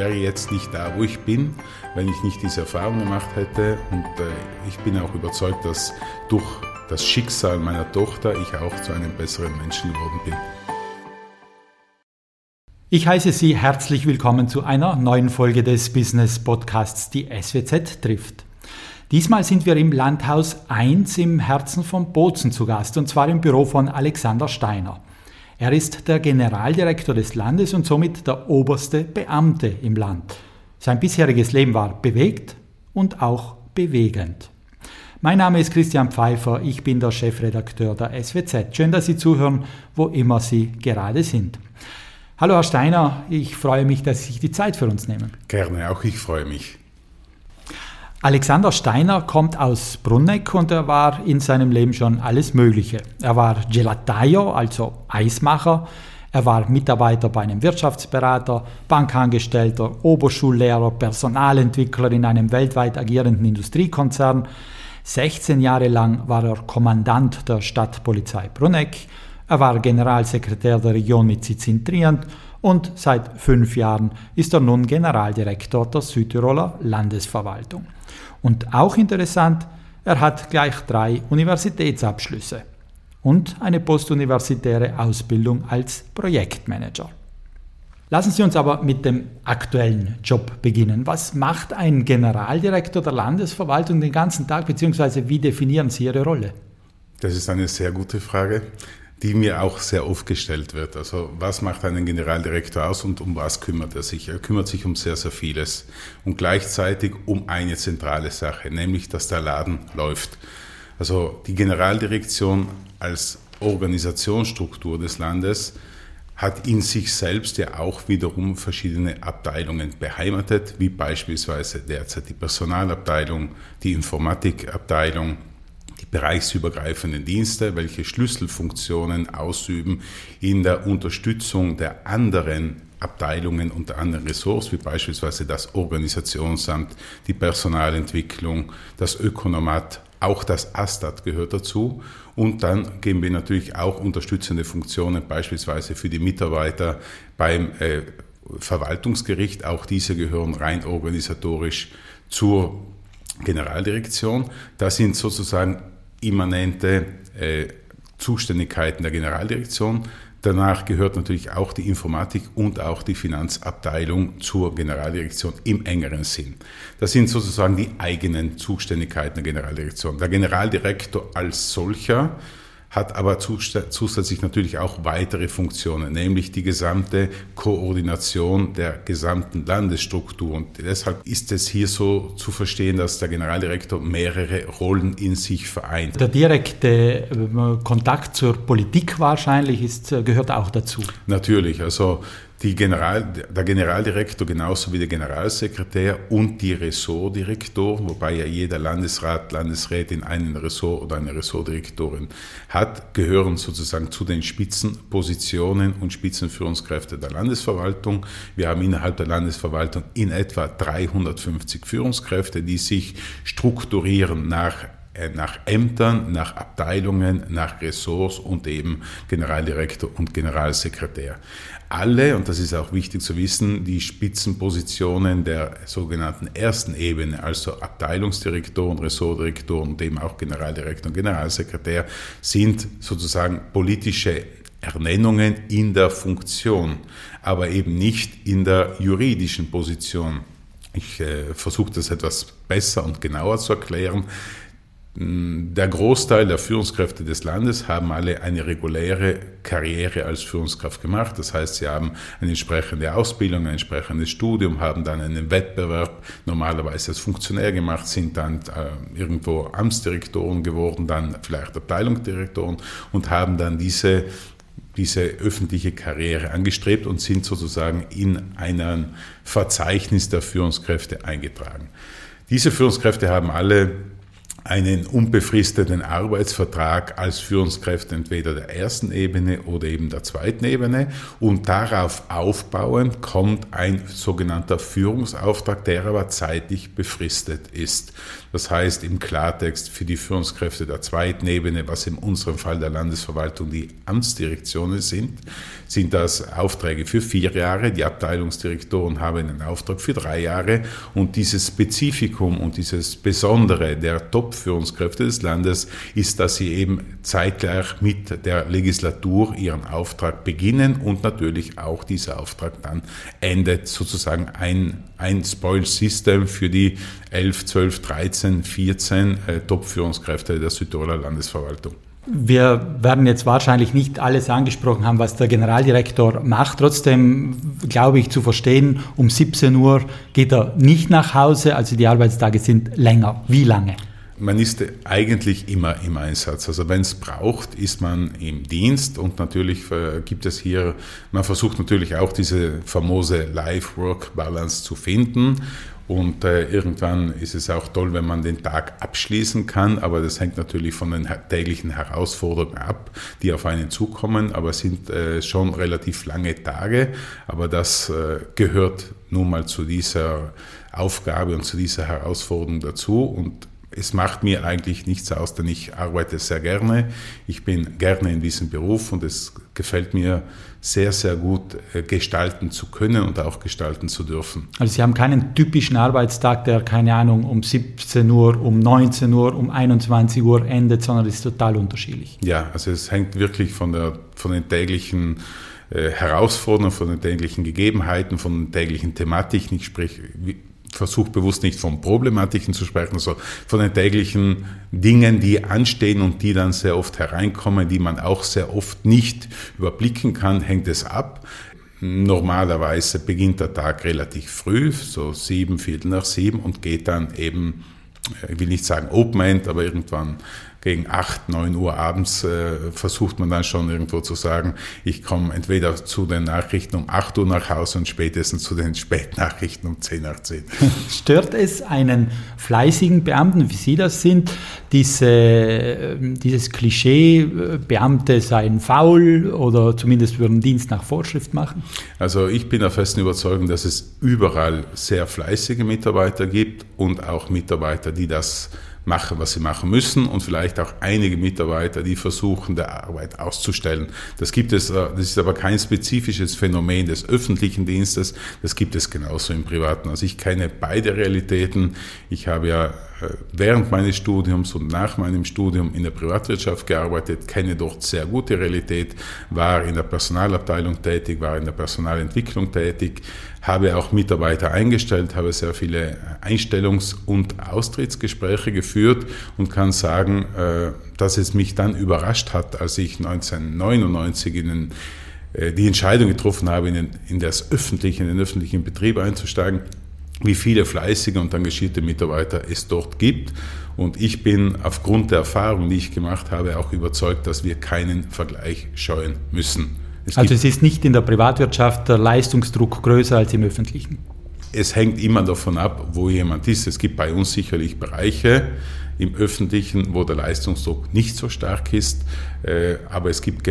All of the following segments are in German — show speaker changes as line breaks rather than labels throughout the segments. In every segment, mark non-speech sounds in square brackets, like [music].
wäre jetzt nicht da, wo ich bin, wenn ich nicht diese Erfahrung gemacht hätte. Und äh, ich bin auch überzeugt, dass durch das Schicksal meiner Tochter ich auch zu einem besseren Menschen geworden bin.
Ich heiße Sie herzlich willkommen zu einer neuen Folge des Business Podcasts, die SWZ trifft. Diesmal sind wir im Landhaus 1 im Herzen von Bozen zu Gast, und zwar im Büro von Alexander Steiner. Er ist der Generaldirektor des Landes und somit der oberste Beamte im Land. Sein bisheriges Leben war bewegt und auch bewegend. Mein Name ist Christian Pfeiffer, ich bin der Chefredakteur der SWZ. Schön, dass Sie zuhören, wo immer Sie gerade sind. Hallo Herr Steiner, ich freue mich, dass Sie sich die Zeit für uns nehmen.
Gerne, auch ich freue mich.
Alexander Steiner kommt aus Brunneck und er war in seinem Leben schon alles Mögliche. Er war Gelataio, also Eismacher. Er war Mitarbeiter bei einem Wirtschaftsberater, Bankangestellter, Oberschullehrer, Personalentwickler in einem weltweit agierenden Industriekonzern. 16 Jahre lang war er Kommandant der Stadtpolizei Brunneck. Er war Generalsekretär der Region mit Sitz in Trient und seit fünf Jahren ist er nun Generaldirektor der Südtiroler Landesverwaltung. Und auch interessant, er hat gleich drei Universitätsabschlüsse und eine postuniversitäre Ausbildung als Projektmanager. Lassen Sie uns aber mit dem aktuellen Job beginnen. Was macht ein Generaldirektor der Landesverwaltung den ganzen Tag, beziehungsweise wie definieren Sie Ihre Rolle?
Das ist eine sehr gute Frage die mir auch sehr oft gestellt wird. Also was macht einen Generaldirektor aus und um was kümmert er sich? Er kümmert sich um sehr, sehr vieles und gleichzeitig um eine zentrale Sache, nämlich dass der Laden läuft. Also die Generaldirektion als Organisationsstruktur des Landes hat in sich selbst ja auch wiederum verschiedene Abteilungen beheimatet, wie beispielsweise derzeit die Personalabteilung, die Informatikabteilung, die bereichsübergreifenden Dienste, welche Schlüsselfunktionen ausüben in der Unterstützung der anderen Abteilungen und der anderen Ressorts, wie beispielsweise das Organisationsamt, die Personalentwicklung, das Ökonomat, auch das ASTAT gehört dazu. Und dann geben wir natürlich auch unterstützende Funktionen, beispielsweise für die Mitarbeiter beim äh, Verwaltungsgericht. Auch diese gehören rein organisatorisch zur Generaldirektion. Das sind sozusagen immanente äh, Zuständigkeiten der Generaldirektion. Danach gehört natürlich auch die Informatik und auch die Finanzabteilung zur Generaldirektion im engeren Sinn. Das sind sozusagen die eigenen Zuständigkeiten der Generaldirektion. Der Generaldirektor als solcher hat aber zusätzlich natürlich auch weitere Funktionen, nämlich die gesamte Koordination der gesamten Landesstruktur. Und deshalb ist es hier so zu verstehen, dass der Generaldirektor mehrere Rollen in sich vereint.
Der direkte äh, Kontakt zur Politik wahrscheinlich ist, äh, gehört auch dazu.
Natürlich, also General, der Generaldirektor genauso wie der Generalsekretär und die Ressortdirektoren, wobei ja jeder Landesrat, Landesrätin einen Ressort oder eine Ressortdirektorin hat, gehören sozusagen zu den Spitzenpositionen und Spitzenführungskräfte der Landesverwaltung. Wir haben innerhalb der Landesverwaltung in etwa 350 Führungskräfte, die sich strukturieren nach äh, nach Ämtern, nach Abteilungen, nach Ressorts und eben Generaldirektor und Generalsekretär. Alle, und das ist auch wichtig zu wissen, die Spitzenpositionen der sogenannten ersten Ebene, also Abteilungsdirektoren, Ressortdirektoren eben auch Generaldirektor und Generalsekretär, sind sozusagen politische Ernennungen in der Funktion, aber eben nicht in der juridischen Position. Ich äh, versuche das etwas besser und genauer zu erklären. Der Großteil der Führungskräfte des Landes haben alle eine reguläre Karriere als Führungskraft gemacht. Das heißt, sie haben eine entsprechende Ausbildung, ein entsprechendes Studium, haben dann einen Wettbewerb normalerweise als Funktionär gemacht, sind dann äh, irgendwo Amtsdirektoren geworden, dann vielleicht Abteilungsdirektoren und haben dann diese diese öffentliche Karriere angestrebt und sind sozusagen in ein Verzeichnis der Führungskräfte eingetragen. Diese Führungskräfte haben alle einen unbefristeten Arbeitsvertrag als Führungskräfte entweder der ersten Ebene oder eben der zweiten Ebene und darauf aufbauend kommt ein sogenannter Führungsauftrag, der aber zeitlich befristet ist. Das heißt im Klartext für die Führungskräfte der zweiten Ebene, was in unserem Fall der Landesverwaltung die Amtsdirektionen sind, sind das Aufträge für vier Jahre. Die Abteilungsdirektoren haben einen Auftrag für drei Jahre und dieses Spezifikum und dieses Besondere der Top-Führungskräfte des Landes ist, dass sie eben zeitgleich mit der Legislatur ihren Auftrag beginnen und natürlich auch dieser Auftrag dann endet, sozusagen ein, ein Spoil-System für die 11, 12, 13, 14 äh, Top-Führungskräfte der Südtiroler Landesverwaltung.
Wir werden jetzt wahrscheinlich nicht alles angesprochen haben, was der Generaldirektor macht. Trotzdem glaube ich zu verstehen, um 17 Uhr geht er nicht nach Hause, also die Arbeitstage sind länger. Wie lange?
Man ist eigentlich immer im Einsatz. Also wenn es braucht, ist man im Dienst und natürlich äh, gibt es hier, man versucht natürlich auch diese famose Life-Work-Balance zu finden und äh, irgendwann ist es auch toll, wenn man den Tag abschließen kann, aber das hängt natürlich von den täglichen Herausforderungen ab, die auf einen zukommen. Aber es sind äh, schon relativ lange Tage, aber das äh, gehört nun mal zu dieser Aufgabe und zu dieser Herausforderung dazu. Und es macht mir eigentlich nichts aus, denn ich arbeite sehr gerne. Ich bin gerne in diesem Beruf und es gefällt mir sehr, sehr gut äh, gestalten zu können und auch gestalten zu dürfen.
Also Sie haben keinen typischen Arbeitstag, der, keine Ahnung, um 17 Uhr, um 19 Uhr, um 21 Uhr endet, sondern es ist total unterschiedlich.
Ja, also es hängt wirklich von, der, von den täglichen äh, Herausforderungen, von den täglichen Gegebenheiten, von den täglichen Thematiken. Ich spreche versuche bewusst nicht von Problematiken zu sprechen, sondern von den täglichen Dingen, die anstehen und die dann sehr oft hereinkommen, die man auch sehr oft nicht überblicken kann, hängt es ab. Normalerweise beginnt der Tag relativ früh, so sieben, viertel nach sieben und geht dann eben, ich will nicht sagen Open End, aber irgendwann gegen 8, 9 Uhr abends äh, versucht man dann schon irgendwo zu sagen, ich komme entweder zu den Nachrichten um 8 Uhr nach Hause und spätestens zu den [laughs] Spätnachrichten um 10 nach 10. [laughs]
Stört es einen fleißigen Beamten, wie Sie das sind, diese, ähm, dieses Klischee, äh, Beamte seien faul oder zumindest würden Dienst nach Vorschrift machen?
Also ich bin der festen Überzeugung, dass es überall sehr fleißige Mitarbeiter gibt und auch Mitarbeiter, die das machen, was sie machen müssen und vielleicht auch einige Mitarbeiter, die versuchen, der Arbeit auszustellen. Das gibt es, äh, das ist aber kein spezifisches Phänomen des öffentlichen Dienstes, das gibt es genauso im Privaten. Also ich kenne beide Realitäten. Ich habe ja während meines Studiums und nach meinem Studium in der Privatwirtschaft gearbeitet, kenne dort sehr gute Realität, war in der Personalabteilung tätig, war in der Personalentwicklung tätig, habe auch Mitarbeiter eingestellt, habe sehr viele Einstellungs- und Austrittsgespräche geführt und kann sagen, äh, dass es mich dann überrascht hat, als ich 1999 in den, äh, die Entscheidung getroffen habe, in, den, in das öffentliche, in den öffentlichen Betrieb einzusteigen, wie viele fleißige und engagierte Mitarbeiter es dort gibt. Und ich bin aufgrund der Erfahrung, die ich gemacht habe, auch überzeugt, dass wir keinen Vergleich scheuen müssen.
Es also es ist nicht in der Privatwirtschaft der Leistungsdruck größer als im öffentlichen?
Es hängt immer davon ab, wo jemand ist. Es gibt bei uns sicherlich Bereiche im öffentlichen, wo der Leistungsdruck nicht so stark ist, äh, aber es gibt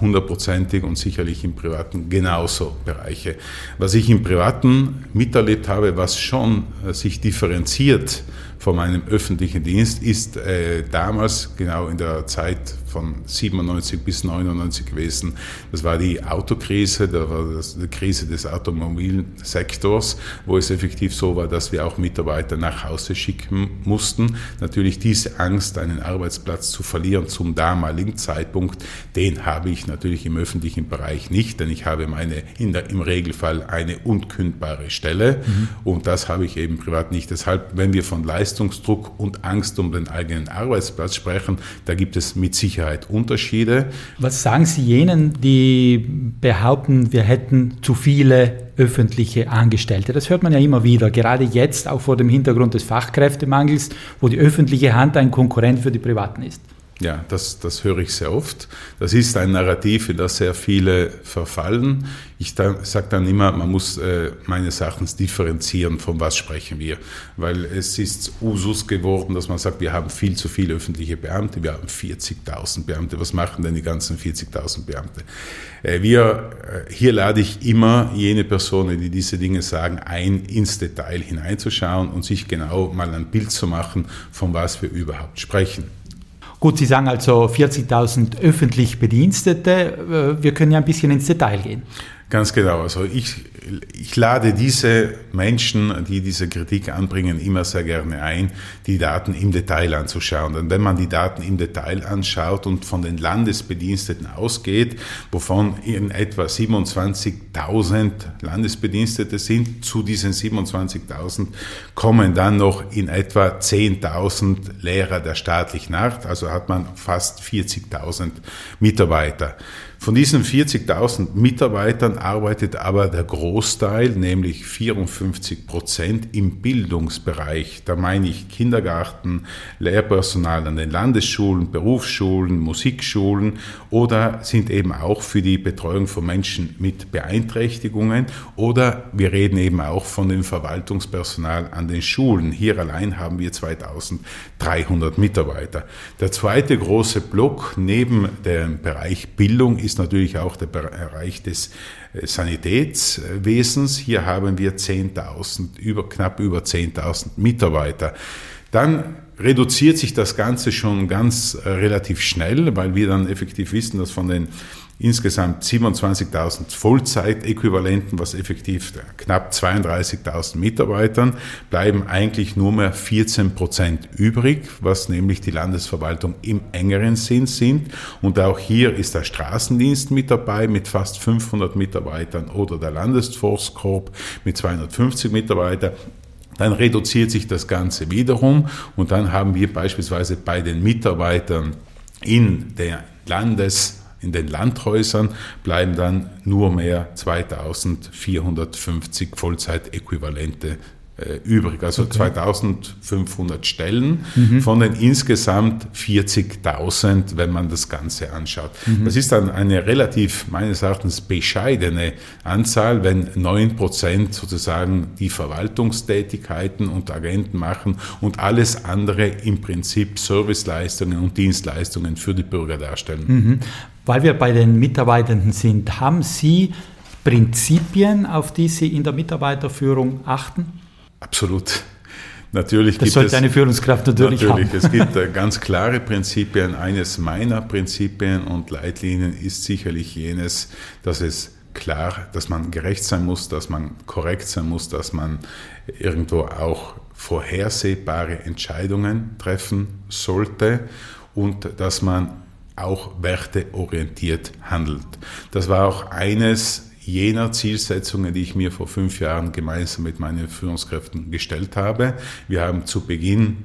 hundertprozentig und sicherlich im Privaten genauso Bereiche. Was ich im Privaten miterlebt habe, was schon äh, sich differenziert von meinem öffentlichen Dienst, ist äh, damals genau in der Zeit von 97 bis 99 gewesen. Das war die Autokrise, da war das die Krise des Automobilsektors, wo es effektiv so war, dass wir auch Mitarbeiter nach Hause schicken mussten. Natürlich diese Angst, einen Arbeitsplatz zu verlieren zum damaligen Zeitpunkt, den habe ich natürlich im öffentlichen Bereich nicht, denn ich habe meine in der, im Regelfall eine unkündbare Stelle mhm. und das habe ich eben privat nicht. Deshalb, wenn wir von Leistungsdruck und Angst um den eigenen Arbeitsplatz sprechen, da gibt es mit Sicherheit Sicherheit Unterschiede.
Was sagen Sie jenen, die behaupten, wir hätten zu viele öffentliche Angestellte? Das hört man ja immer wieder, gerade jetzt auch vor dem Hintergrund des Fachkräftemangels, wo die öffentliche Hand ein Konkurrent für die privaten ist.
Ja, das, das höre ich sehr oft. Das ist ein Narrativ, in das sehr viele verfallen. Ich sage dann immer, man muss äh, meines Erachtens differenzieren, von was sprechen wir. Weil es ist Usus geworden, dass man sagt, wir haben viel zu viele öffentliche Beamte, wir haben 40.000 Beamte. Was machen denn die ganzen 40.000 Beamte? Äh, wir, äh, hier lade ich immer jene Personen, die diese Dinge sagen, ein, ins Detail hineinzuschauen und sich genau mal ein Bild zu machen, von was wir überhaupt sprechen.
Gut, Sie sagen also 40.000 öffentlich Bedienstete. Äh, wir können ja ein bisschen ins Detail gehen.
Ganz genau. Also ich, ich lade diese Menschen, die diese Kritik anbringen, immer sehr gerne ein, die Daten im Detail anzuschauen. Denn wenn man die Daten im Detail anschaut und von den Landesbediensteten ausgeht, wovon in etwa 27.000 Landesbedienstete sind, zu diesen 27.000 kommen dann noch in etwa 10.000 Lehrer der staatlichen Art, also hat man fast 40.000 Mitarbeiter. Von diesen 40.000 Mitarbeitern arbeitet aber der Großteil, nämlich 54 Prozent, im Bildungsbereich. Da meine ich Kindergarten, Lehrpersonal an den Landesschulen, Berufsschulen, Musikschulen oder sind eben auch für die Betreuung von Menschen mit Beeinträchtigungen oder wir reden eben auch von dem Verwaltungspersonal an den Schulen. Hier allein haben wir 2300 Mitarbeiter. Der zweite große Block neben dem Bereich Bildung ist ist natürlich auch der Bereich des äh, Sanitätswesens. Hier haben wir 10.000, über, knapp über 10.000 Mitarbeiter. Dann reduziert sich das Ganze schon ganz äh, relativ schnell, weil wir dann effektiv wissen, dass von den insgesamt 27.000 Vollzeitäquivalenten, was effektiv knapp 32.000 Mitarbeitern, bleiben eigentlich nur mehr 14 Prozent übrig, was nämlich die Landesverwaltung im engeren Sinn sind. Und auch hier ist der Straßendienst mit dabei mit fast 500 Mitarbeitern oder der Landesforstkorb mit 250 Mitarbeitern. Dann reduziert sich das Ganze wiederum und dann haben wir beispielsweise bei den Mitarbeitern in der Landes in den Landhäusern bleiben dann nur mehr 2450 Vollzeitäquivalente äh, übrig, also okay. 2500 Stellen mhm. von den insgesamt 40.000, wenn man das Ganze anschaut. Mhm. Das ist dann eine relativ meines Erachtens bescheidene Anzahl, wenn 9 Prozent sozusagen die Verwaltungstätigkeiten und Agenten machen und alles andere im Prinzip Serviceleistungen und Dienstleistungen für die Bürger darstellen.
Mhm. Weil wir bei den Mitarbeitenden sind, haben Sie Prinzipien, auf die Sie in der Mitarbeiterführung achten?
Absolut. Natürlich
das sollte es, eine Führungskraft natürlich, natürlich
haben. Es gibt äh, ganz klare Prinzipien. Eines meiner Prinzipien und Leitlinien ist sicherlich jenes, dass es klar, dass man gerecht sein muss, dass man korrekt sein muss, dass man irgendwo auch vorhersehbare Entscheidungen treffen sollte und dass man auch werteorientiert handelt. Das war auch eines jener Zielsetzungen, die ich mir vor fünf Jahren gemeinsam mit meinen Führungskräften gestellt habe. Wir haben zu Beginn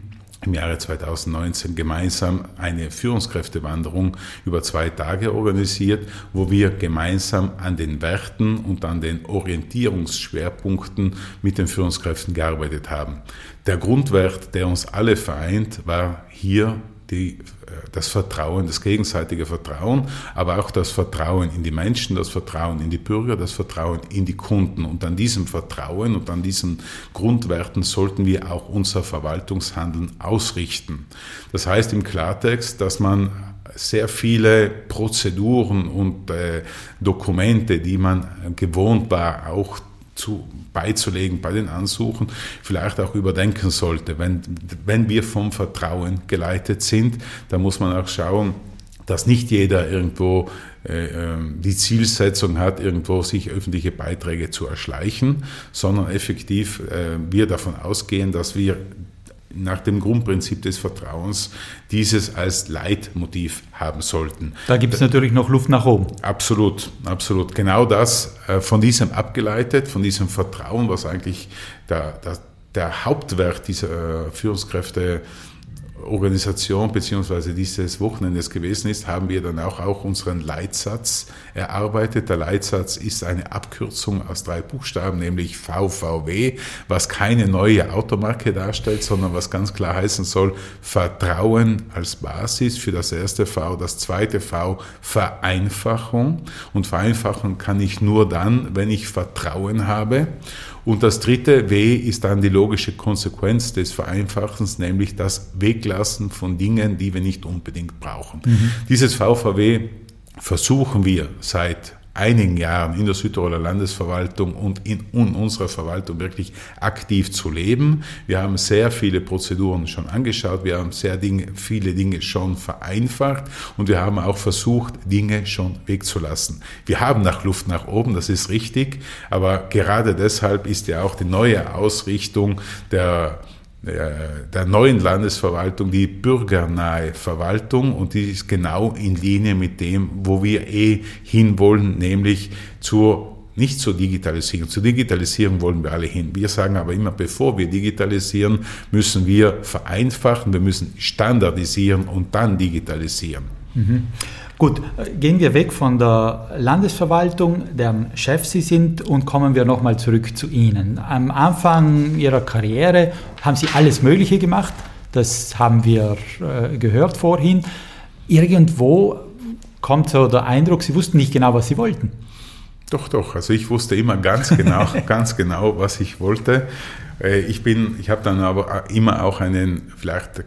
im Jahre 2019 gemeinsam eine Führungskräftewanderung über zwei Tage organisiert, wo wir gemeinsam an den Werten und an den Orientierungsschwerpunkten mit den Führungskräften gearbeitet haben. Der Grundwert, der uns alle vereint, war hier die, äh, das Vertrauen, das gegenseitige Vertrauen, aber auch das Vertrauen in die Menschen, das Vertrauen in die Bürger, das Vertrauen in die Kunden. Und an diesem Vertrauen und an diesen Grundwerten sollten wir auch unser Verwaltungshandeln ausrichten. Das heißt im Klartext, dass man sehr viele Prozeduren und äh, Dokumente, die man gewohnt war, auch zu, beizulegen bei den Ansuchen, vielleicht auch überdenken sollte. Wenn, wenn wir vom Vertrauen geleitet sind, dann muss man auch schauen, dass nicht jeder irgendwo äh, ähm, die Zielsetzung hat, irgendwo sich öffentliche Beiträge zu erschleichen, sondern effektiv äh, wir davon ausgehen, dass wir nach dem Grundprinzip des Vertrauens dieses als Leitmotiv haben sollten.
Da gibt es natürlich noch Luft nach oben.
Absolut, absolut. Genau das äh, von diesem abgeleitet, von diesem Vertrauen, was eigentlich der, der, der Hauptwert dieser äh, Führungskräfte Organisation beziehungsweise dieses Wochenendes gewesen ist, haben wir dann auch, auch unseren Leitsatz erarbeitet. Der Leitsatz ist eine Abkürzung aus drei Buchstaben, nämlich VVW, was keine neue Automarke darstellt, sondern was ganz klar heißen soll, Vertrauen als Basis für das erste V. Das zweite V, Vereinfachung. Und Vereinfachung kann ich nur dann, wenn ich Vertrauen habe. Und das dritte W ist dann die logische Konsequenz des Vereinfachens, nämlich das Weglassen von Dingen, die wir nicht unbedingt brauchen. Mhm. Dieses VVW versuchen wir seit einigen Jahren in der Südtiroler Landesverwaltung und in, in, unserer Verwaltung wirklich aktiv zu leben. Wir haben sehr viele Prozeduren schon angeschaut, wir haben sehr Dinge, viele Dinge schon vereinfacht und wir haben auch versucht, Dinge schon wegzulassen. Wir haben nach Luft nach oben, das ist richtig, aber gerade deshalb ist ja auch die neue Ausrichtung der der neuen Landesverwaltung die bürgernahe Verwaltung und die ist genau in Linie mit dem, wo wir eh hinwollen, nämlich zur nicht zur Digitalisierung. Zur Digitalisierung wollen wir alle hin. Wir sagen aber immer, bevor wir digitalisieren, müssen wir vereinfachen, wir müssen standardisieren und dann digitalisieren.
Mhm. Gut, gehen wir weg von der Landesverwaltung, deren Chef Sie sind, und kommen wir nochmal zurück zu Ihnen. Am Anfang Ihrer Karriere haben Sie alles Mögliche gemacht, das haben wir äh, gehört vorhin. Irgendwo kommt so der Eindruck, Sie wussten nicht genau, was Sie wollten.
Doch, doch. Also ich wusste immer ganz genau, [laughs] ganz genau, was ich wollte. Äh, ich bin, ich habe dann aber immer auch einen vielleicht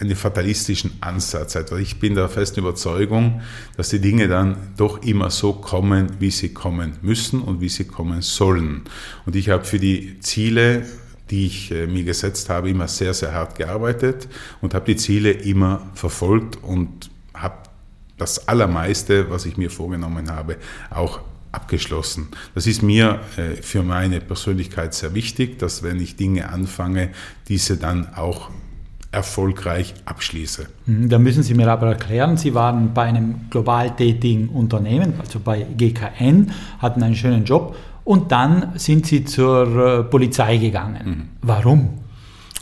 einen fatalistischen Ansatz. Also ich bin der festen Überzeugung, dass die Dinge dann doch immer so kommen, wie sie kommen müssen und wie sie kommen sollen. Und ich habe für die Ziele, die ich äh, mir gesetzt habe, immer sehr, sehr hart gearbeitet und habe die Ziele immer verfolgt und habe das Allermeiste, was ich mir vorgenommen habe, auch abgeschlossen. Das ist mir äh, für meine Persönlichkeit sehr wichtig, dass wenn ich Dinge anfange, diese dann auch erfolgreich abschließe.
Mhm, da müssen Sie mir aber erklären, Sie waren bei einem global tätigen Unternehmen, also bei GKN, hatten einen schönen Job und dann sind Sie zur äh, Polizei gegangen. Mhm. Warum?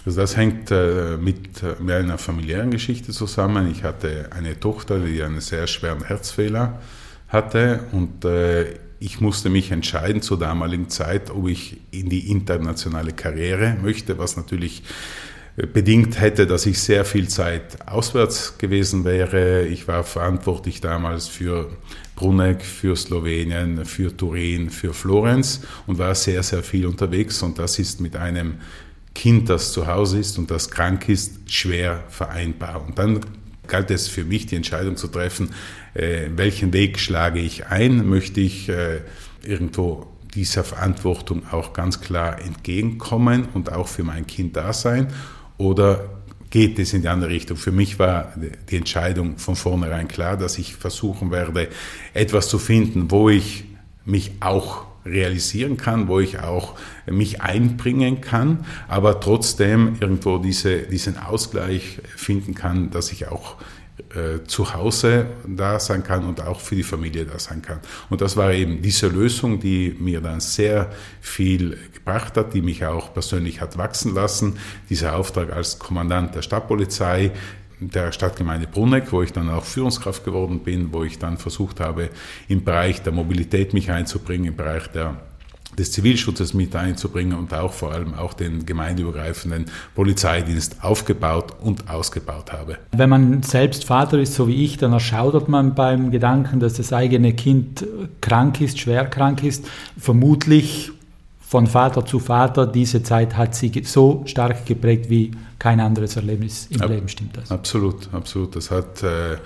Also das hängt äh, mit, äh, mit einer familiären Geschichte zusammen. Ich hatte eine Tochter, die einen sehr schweren Herzfehler hatte und ich musste mich entscheiden zur damaligen Zeit, ob ich in die internationale Karriere möchte, was natürlich bedingt hätte, dass ich sehr viel Zeit auswärts gewesen wäre. Ich war verantwortlich damals für Bruneck, für Slowenien, für Turin, für Florenz und war sehr, sehr viel unterwegs. Und das ist mit einem Kind, das zu Hause ist und das krank ist, schwer vereinbar. Und dann galt es für mich, die Entscheidung zu treffen, äh, welchen Weg schlage ich ein? Möchte ich äh, irgendwo dieser Verantwortung auch ganz klar entgegenkommen und auch für mein Kind da sein? Oder geht es in die andere Richtung? Für mich war die Entscheidung von vornherein klar, dass ich versuchen werde, etwas zu finden, wo ich mich auch realisieren kann, wo ich auch mich einbringen kann, aber trotzdem irgendwo diese, diesen Ausgleich finden kann, dass ich auch zu Hause da sein kann und auch für die Familie da sein kann. Und das war eben diese Lösung, die mir dann sehr viel gebracht hat, die mich auch persönlich hat wachsen lassen. Dieser Auftrag als Kommandant der Stadtpolizei, der Stadtgemeinde Bruneck, wo ich dann auch Führungskraft geworden bin, wo ich dann versucht habe, im Bereich der Mobilität mich einzubringen, im Bereich der des Zivilschutzes mit einzubringen und auch vor allem auch den gemeindeübergreifenden Polizeidienst aufgebaut und ausgebaut habe.
Wenn man selbst Vater ist, so wie ich, dann erschaudert man beim Gedanken, dass das eigene Kind krank ist, schwer krank ist. Vermutlich von Vater zu Vater, diese Zeit hat sie so stark geprägt wie kein anderes Erlebnis im Ab, Leben, stimmt das?
Absolut, absolut. Das hat äh,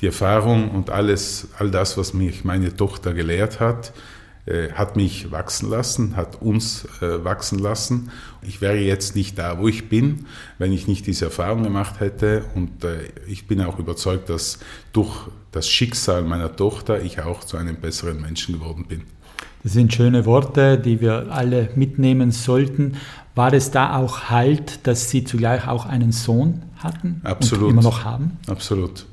die Erfahrung und alles, all das, was mich meine Tochter gelehrt hat, hat mich wachsen lassen, hat uns äh, wachsen lassen. Ich wäre jetzt nicht da, wo ich bin, wenn ich nicht diese Erfahrung gemacht hätte. Und äh, ich bin auch überzeugt, dass durch das Schicksal meiner Tochter ich auch zu einem besseren Menschen geworden bin.
Das sind schöne Worte, die wir alle mitnehmen sollten. War es da auch Halt, dass Sie zugleich auch einen Sohn hatten
Absolut.
und immer noch haben?
Absolut.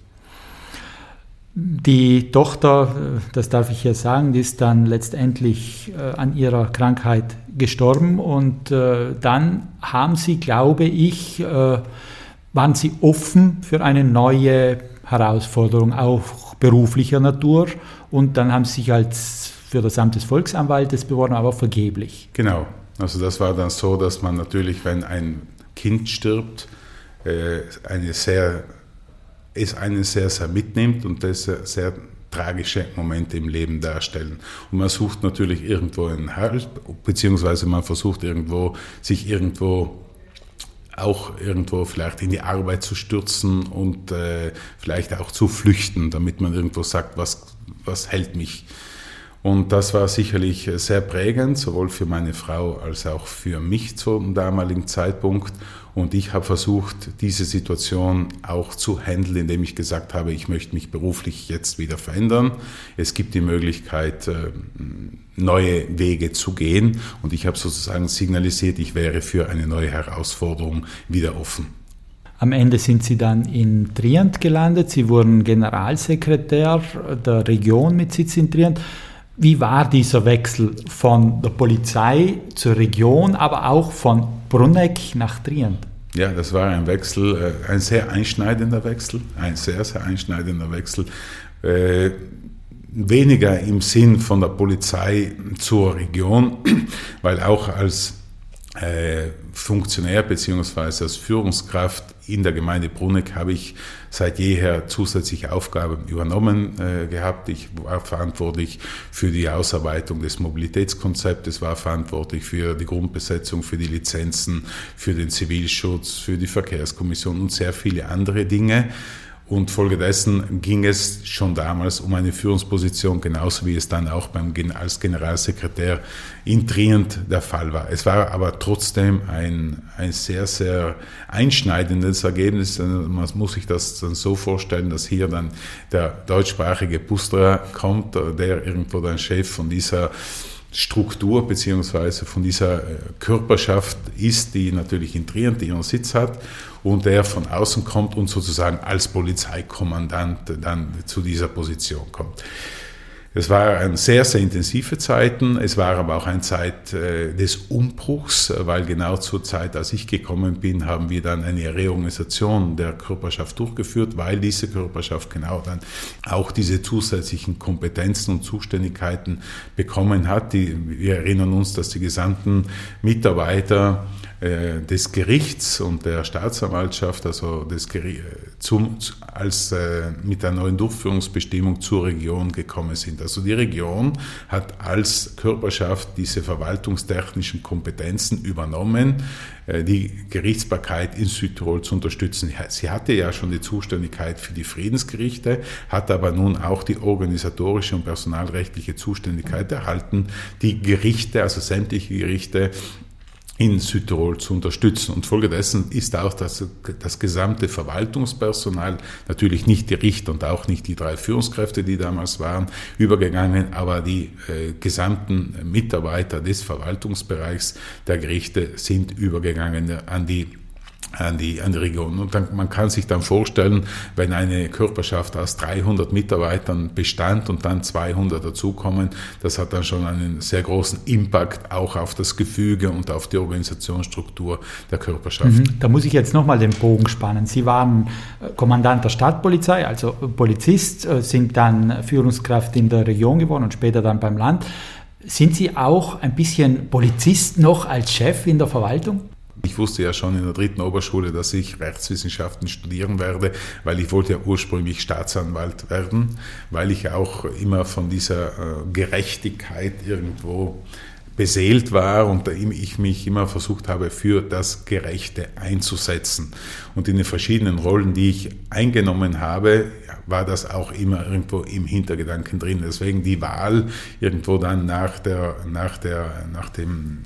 Die Tochter, das darf ich hier sagen, die ist dann letztendlich äh, an ihrer Krankheit gestorben und äh, dann haben sie, glaube ich, äh, waren Sie offen für eine neue Herausforderung, auch beruflicher Natur? Und dann haben Sie sich als für das Amt des Volksanwaltes beworben, aber vergeblich.
Genau. Also das war dann so, dass man natürlich, wenn ein Kind stirbt, äh, eine sehr, es einen sehr, sehr mitnimmt und das sehr tragische Momente im Leben darstellen. Und man sucht natürlich irgendwo einen Halt, beziehungsweise man versucht irgendwo, sich irgendwo auch irgendwo vielleicht in die Arbeit zu stürzen und äh, vielleicht auch zu flüchten, damit man irgendwo sagt, was, was hält mich und das war sicherlich sehr prägend, sowohl für meine Frau als auch für mich zum damaligen Zeitpunkt. Und ich habe versucht, diese Situation auch zu handeln, indem ich gesagt habe, ich möchte mich beruflich jetzt wieder verändern. Es gibt die Möglichkeit, äh, neue Wege zu gehen. Und ich habe sozusagen signalisiert, ich wäre für eine neue Herausforderung wieder offen.
Am Ende sind Sie dann in Trient gelandet. Sie wurden Generalsekretär der Region mit Sitz in Trient. Wie war dieser Wechsel von der Polizei zur Region, aber auch von Bruneck nach Trient?
Ja, das war ein Wechsel, äh, ein sehr einschneidender Wechsel, ein sehr, sehr einschneidender Wechsel. Äh, weniger im Sinn von der Polizei zur Region, [clears throat] weil auch als äh, Funktionär beziehungsweise als Führungskraft in der Gemeinde Bruneck habe ich seit jeher zusätzliche Aufgaben übernommen äh, gehabt. Ich war verantwortlich für die Ausarbeitung des Mobilitätskonzeptes, war verantwortlich für die Grundbesetzung, für die Lizenzen, für den Zivilschutz, für die Verkehrskommission und sehr viele andere Dinge. Und folgedessen ging es schon damals um eine Führungsposition, genauso wie es dann auch beim, als Generalsekretär in Trient der Fall war. Es war aber trotzdem ein, ein sehr, sehr einschneidendes Ergebnis. Man muss sich das dann so vorstellen, dass hier dann der deutschsprachige Pustra kommt, der irgendwo dann Chef von dieser Struktur beziehungsweise von dieser äh, Körperschaft ist, die natürlich in Trient ihren Sitz hat und der von außen kommt und sozusagen als Polizeikommandant dann zu dieser Position kommt. Es waren sehr, sehr intensive Zeiten. Es war aber auch eine Zeit äh, des Umbruchs, weil genau zur Zeit, als ich gekommen bin, haben wir dann eine Reorganisation der Körperschaft durchgeführt, weil diese Körperschaft genau dann auch diese zusätzlichen Kompetenzen und Zuständigkeiten bekommen hat. Die, wir erinnern uns, dass die gesamten Mitarbeiter äh, des Gerichts und der Staatsanwaltschaft, also des Gericht, zum, als äh, mit der neuen Durchführungsbestimmung zur Region gekommen sind. Also die Region hat als Körperschaft diese verwaltungstechnischen Kompetenzen übernommen, äh, die Gerichtsbarkeit in Südtirol zu unterstützen. Sie hatte ja schon die Zuständigkeit für die Friedensgerichte, hat aber nun auch die organisatorische und personalrechtliche Zuständigkeit erhalten, die Gerichte, also sämtliche Gerichte in Südtirol zu unterstützen. Und folgedessen ist auch das, das gesamte Verwaltungspersonal, natürlich nicht die Richter und auch nicht die drei Führungskräfte, die damals waren, übergegangen, aber die äh, gesamten Mitarbeiter des Verwaltungsbereichs der Gerichte sind übergegangen an die an die, an die Region. Und dann, man kann sich dann vorstellen, wenn eine Körperschaft aus 300 Mitarbeitern bestand und dann 200 dazukommen, das hat dann schon einen sehr großen Impact auch auf das Gefüge und auf die Organisationsstruktur der Körperschaft. Mhm.
Da muss ich jetzt nochmal den Bogen spannen. Sie waren äh, Kommandant der Stadtpolizei, also Polizist, äh, sind dann Führungskraft in der Region geworden und später dann beim Land. Sind Sie auch ein bisschen Polizist noch als Chef in der Verwaltung?
Ich wusste ja schon in der dritten Oberschule, dass ich Rechtswissenschaften studieren werde, weil ich wollte ja ursprünglich Staatsanwalt werden, weil ich auch immer von dieser äh, Gerechtigkeit irgendwo beseelt war und ich mich immer versucht habe, für das Gerechte einzusetzen. Und in den verschiedenen Rollen, die ich eingenommen habe, war das auch immer irgendwo im Hintergedanken drin. Deswegen die Wahl irgendwo dann nach der, nach der, nach dem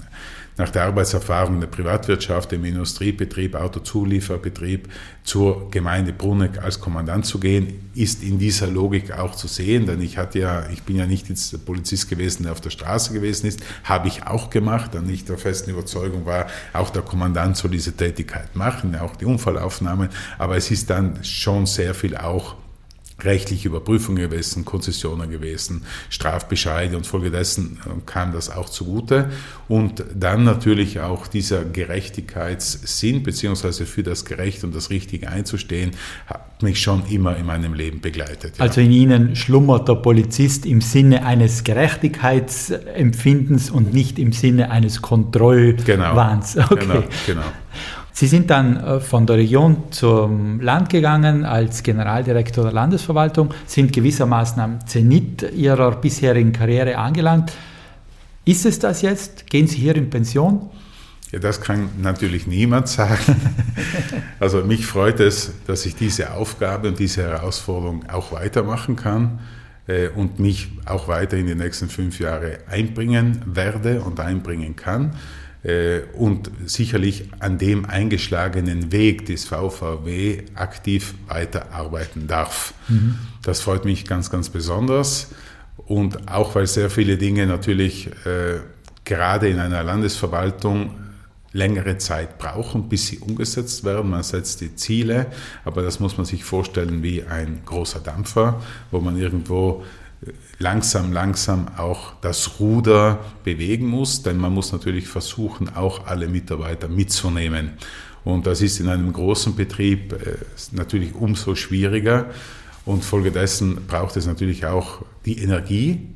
nach der Arbeitserfahrung in der Privatwirtschaft, im Industriebetrieb, Autozulieferbetrieb zur Gemeinde Bruneck als Kommandant zu gehen, ist in dieser Logik auch zu sehen, denn ich hatte ja, ich bin ja nicht jetzt der Polizist gewesen, der auf der Straße gewesen ist, habe ich auch gemacht, denn ich der festen Überzeugung war, auch der Kommandant soll diese Tätigkeit machen, auch die Unfallaufnahmen, aber es ist dann schon sehr viel auch rechtliche Überprüfungen gewesen, Konzessionen gewesen, Strafbescheide und folgedessen äh, kam das auch zugute. Und dann natürlich auch dieser Gerechtigkeitssinn, beziehungsweise für das Gerecht und das Richtige einzustehen, hat mich schon immer in meinem Leben begleitet.
Ja. Also in Ihnen schlummert der Polizist im Sinne eines Gerechtigkeitsempfindens und nicht im Sinne eines Kontrollwahns.
Genau, okay. genau, genau.
Sie sind dann äh, von der Region zum Land gegangen als Generaldirektor der Landesverwaltung, sind gewissermaßen am Zenit Ihrer bisherigen Karriere angelangt. Ist es das jetzt? Gehen Sie hier in Pension?
Ja, das kann natürlich niemand sagen. [laughs] Also mich freut es, dass ich diese Aufgabe und diese Herausforderung auch weitermachen kann äh, und mich auch weiter in die nächsten fünf Jahre einbringen werde und einbringen kann. Äh, und sicherlich an dem eingeschlagenen Weg des VVW aktiv weiterarbeiten darf. Mhm. Das freut mich ganz, ganz besonders. Und auch weil sehr viele Dinge natürlich äh, gerade in einer Landesverwaltung längere Zeit brauchen, bis sie umgesetzt werden. Man setzt die Ziele, aber das muss man sich vorstellen wie ein großer Dampfer, wo man irgendwo langsam, langsam auch das Ruder bewegen muss, denn man muss natürlich versuchen, auch alle Mitarbeiter mitzunehmen. Und das ist in einem großen Betrieb äh, natürlich umso schwieriger. Und folgedessen braucht es natürlich auch die Energie,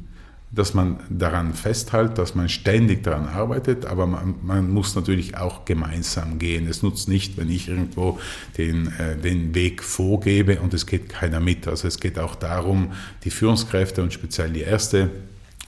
dass man daran festhält, dass man ständig daran arbeitet, aber man, man, muss natürlich auch gemeinsam gehen. Es nutzt nicht, wenn ich irgendwo den, äh, den Weg vorgebe und es geht keiner mit. Also es geht auch darum, die Führungskräfte und speziell die erste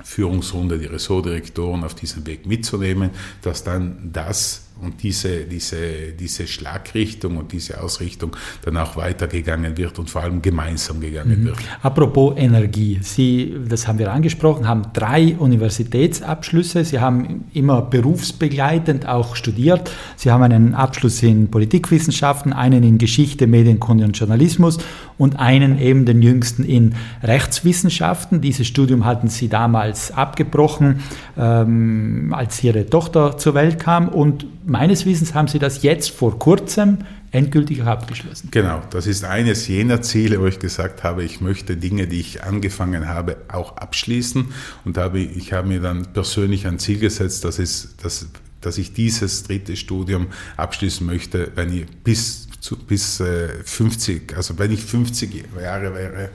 Führungsrunde, die Ressortdirektoren auf diesem Weg mitzunehmen, dass dann das und diese, diese, diese Schlagrichtung und diese Ausrichtung dann auch weitergegangen wird und vor allem gemeinsam gegangen mhm. wird.
Apropos Energie, Sie, das haben wir angesprochen, haben drei Universitätsabschlüsse. Sie haben immer berufsbegleitend auch studiert. Sie haben einen Abschluss in Politikwissenschaften, einen in Geschichte, Medienkunde und Journalismus und einen eben den jüngsten in Rechtswissenschaften. Dieses Studium hatten Sie damals abgebrochen, ähm, als Ihre Tochter zur Welt kam und meines Wissens haben Sie das jetzt vor kurzem endgültig abgeschlossen.
Genau, das ist eines jener Ziele, wo ich gesagt habe, ich möchte Dinge, die ich angefangen habe, auch abschließen. Und habe, ich habe mir dann persönlich ein Ziel gesetzt, dass, es, dass, dass ich dieses dritte Studium abschließen möchte, wenn ich bis, zu, bis 50, äh, also wenn ich 50 Jahre wäre,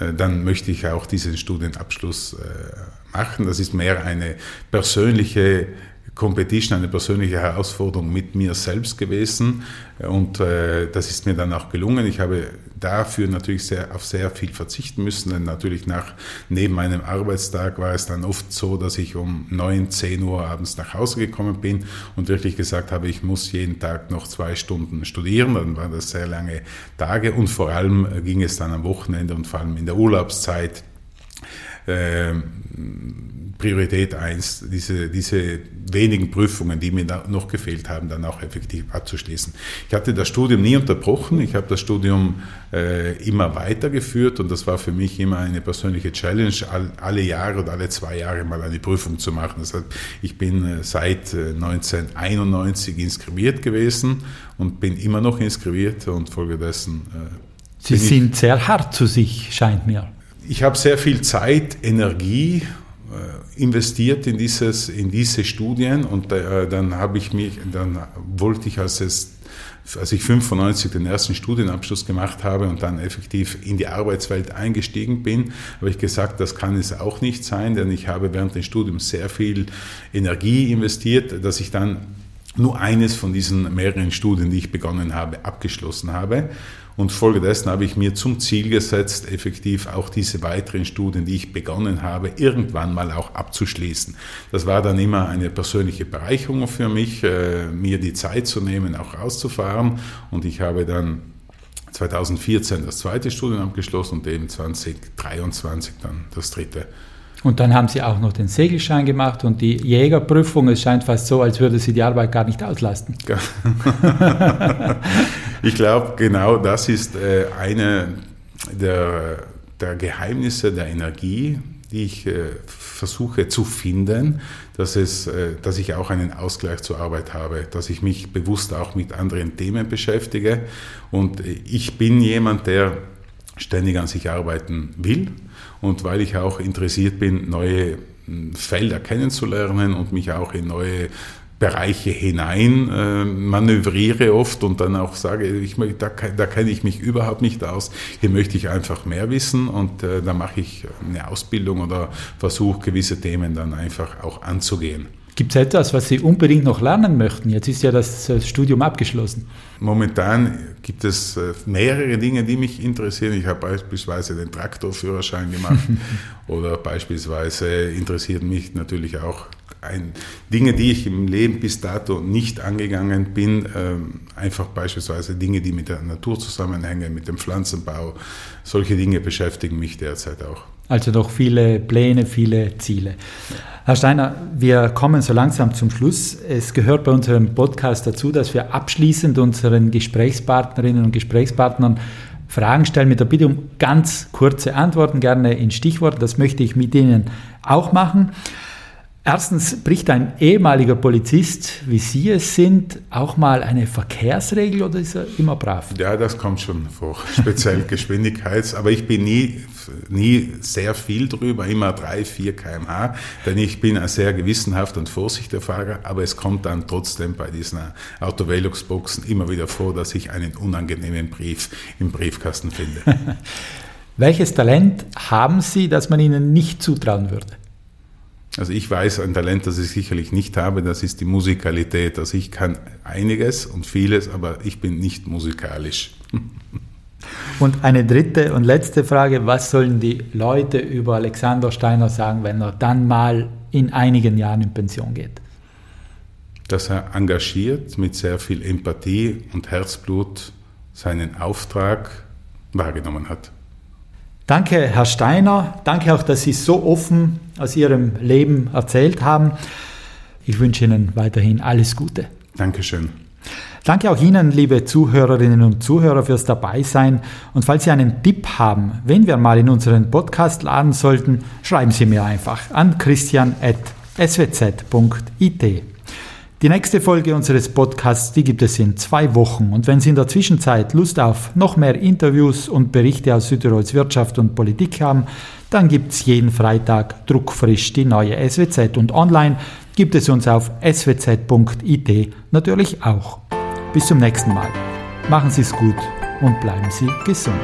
äh, dann möchte ich auch diesen Studienabschluss äh, machen. Das ist mehr eine persönliche Competition eine persönliche Herausforderung mit mir selbst gewesen und äh, das ist mir dann auch gelungen. Ich habe dafür natürlich sehr, auf sehr viel verzichten müssen, denn natürlich nach, neben meinem Arbeitstag war es dann oft so, dass ich um 9, 10 Uhr abends nach Hause gekommen bin und wirklich gesagt habe, ich muss jeden Tag noch zwei Stunden studieren, dann waren das sehr lange Tage und vor allem ging es dann am Wochenende und vor allem in der Urlaubszeit äh, Priorität 1, diese, diese wenigen Prüfungen, die mir noch gefehlt haben, dann auch effektiv abzuschließen. Ich hatte das Studium nie unterbrochen, ich habe das Studium äh, immer weitergeführt und das war für mich immer eine persönliche Challenge, all, alle Jahre oder alle zwei Jahre mal eine Prüfung zu machen. Das heißt, ich bin äh, seit 1991 äh, inskribiert gewesen und bin immer noch inskribiert und folgedessen.
Äh, Sie sind sehr hart zu sich, scheint mir.
Ich habe sehr viel Zeit, Energie äh, investiert in, dieses, in diese Studien und äh, dann habe ich mich, dann wollte ich, als, es, als ich 95 den ersten Studienabschluss gemacht habe und dann effektiv in die Arbeitswelt eingestiegen bin, habe ich gesagt, das kann es auch nicht sein, denn ich habe während des Studiums sehr viel Energie investiert, dass ich dann nur eines von diesen mehreren Studien, die ich begonnen habe, abgeschlossen habe. Und folgedessen habe ich mir zum Ziel gesetzt, effektiv auch diese weiteren Studien, die ich begonnen habe, irgendwann mal auch abzuschließen. Das war dann immer eine persönliche Bereicherung für mich, äh, mir die Zeit zu nehmen, auch rauszufahren. Und ich habe dann 2014 das zweite Studium abgeschlossen und eben 2023 dann das dritte.
Und dann haben Sie auch noch den Segelschein gemacht und die Jägerprüfung. Es scheint fast so, als würde Sie die Arbeit gar nicht auslasten. [laughs]
ich glaube, genau das ist äh, eine der, der Geheimnisse der Energie, die ich äh, versuche zu finden, dass, es, äh, dass ich auch einen Ausgleich zur Arbeit habe, dass ich mich bewusst auch mit anderen Themen beschäftige. Und ich bin jemand, der ständig an sich arbeiten will und weil ich auch interessiert bin, neue hm, Felder kennenzulernen und mich auch in neue Bereiche hinein äh, manövriere oft und dann auch sage, ich, da, da kenne ich mich überhaupt nicht aus, hier möchte ich einfach mehr wissen und äh, da mache ich eine Ausbildung oder versuche gewisse Themen dann einfach auch anzugehen.
Gibt es etwas, was Sie unbedingt noch lernen möchten? Jetzt ist ja das Studium abgeschlossen.
Momentan gibt es äh, mehrere Dinge, die mich interessieren. Ich habe beispielsweise den Traktorführerschein gemacht [laughs] oder beispielsweise interessiert mich natürlich auch ein, Dinge, die ich im Leben bis dato nicht angegangen bin, ähm, einfach beispielsweise Dinge, die mit der Natur zusammenhängen, mit dem Pflanzenbau, solche Dinge beschäftigen mich derzeit auch.
Also doch viele Pläne, viele Ziele. Herr Steiner, wir kommen so langsam zum Schluss. Es gehört bei unserem Podcast dazu, dass wir abschließend unseren Gesprächspartnerinnen und Gesprächspartnern Fragen stellen mit der Bitte um ganz kurze Antworten, gerne in Stichworten. Das möchte ich mit Ihnen auch machen. Erstens bricht ein ehemaliger Polizist, wie Sie es sind, auch mal eine Verkehrsregel oder ist er immer brav?
Ja, das kommt schon vor, speziell [laughs] Geschwindigkeits. Aber ich bin nie, nie sehr viel drüber, immer 3, 4 km/h, denn ich bin ein sehr gewissenhaft und vorsichtiger Fahrer. Aber es kommt dann trotzdem bei diesen Autovelox-Boxen immer wieder vor, dass ich einen unangenehmen Brief im Briefkasten finde. [laughs]
Welches Talent haben Sie, das man Ihnen nicht zutrauen würde?
Also ich weiß ein Talent, das ich sicherlich nicht habe, das ist die Musikalität. Also ich kann einiges und vieles, aber ich bin nicht musikalisch. [laughs]
Und eine dritte und letzte Frage, was sollen die Leute über Alexander Steiner sagen, wenn er dann mal in einigen Jahren in Pension geht?
Dass er engagiert mit sehr viel Empathie und Herzblut seinen Auftrag wahrgenommen hat.
Danke, Herr Steiner. Danke auch, dass Sie so offen aus Ihrem Leben erzählt haben. Ich wünsche Ihnen weiterhin alles Gute.
Dankeschön.
Danke auch Ihnen, liebe Zuhörerinnen und Zuhörer, fürs Dabeisein. Und falls Sie einen Tipp haben, wenn wir mal in unseren Podcast laden sollten, schreiben Sie mir einfach an christian.swz.it. Die nächste Folge unseres Podcasts, die gibt es in zwei Wochen. Und wenn Sie in der Zwischenzeit Lust auf noch mehr Interviews und Berichte aus Südtirols Wirtschaft und Politik haben, dann gibt es jeden Freitag druckfrisch die neue SWZ. Und online gibt es uns auf swz.it natürlich auch. Bis zum nächsten Mal. Machen Sie es gut und bleiben Sie gesund.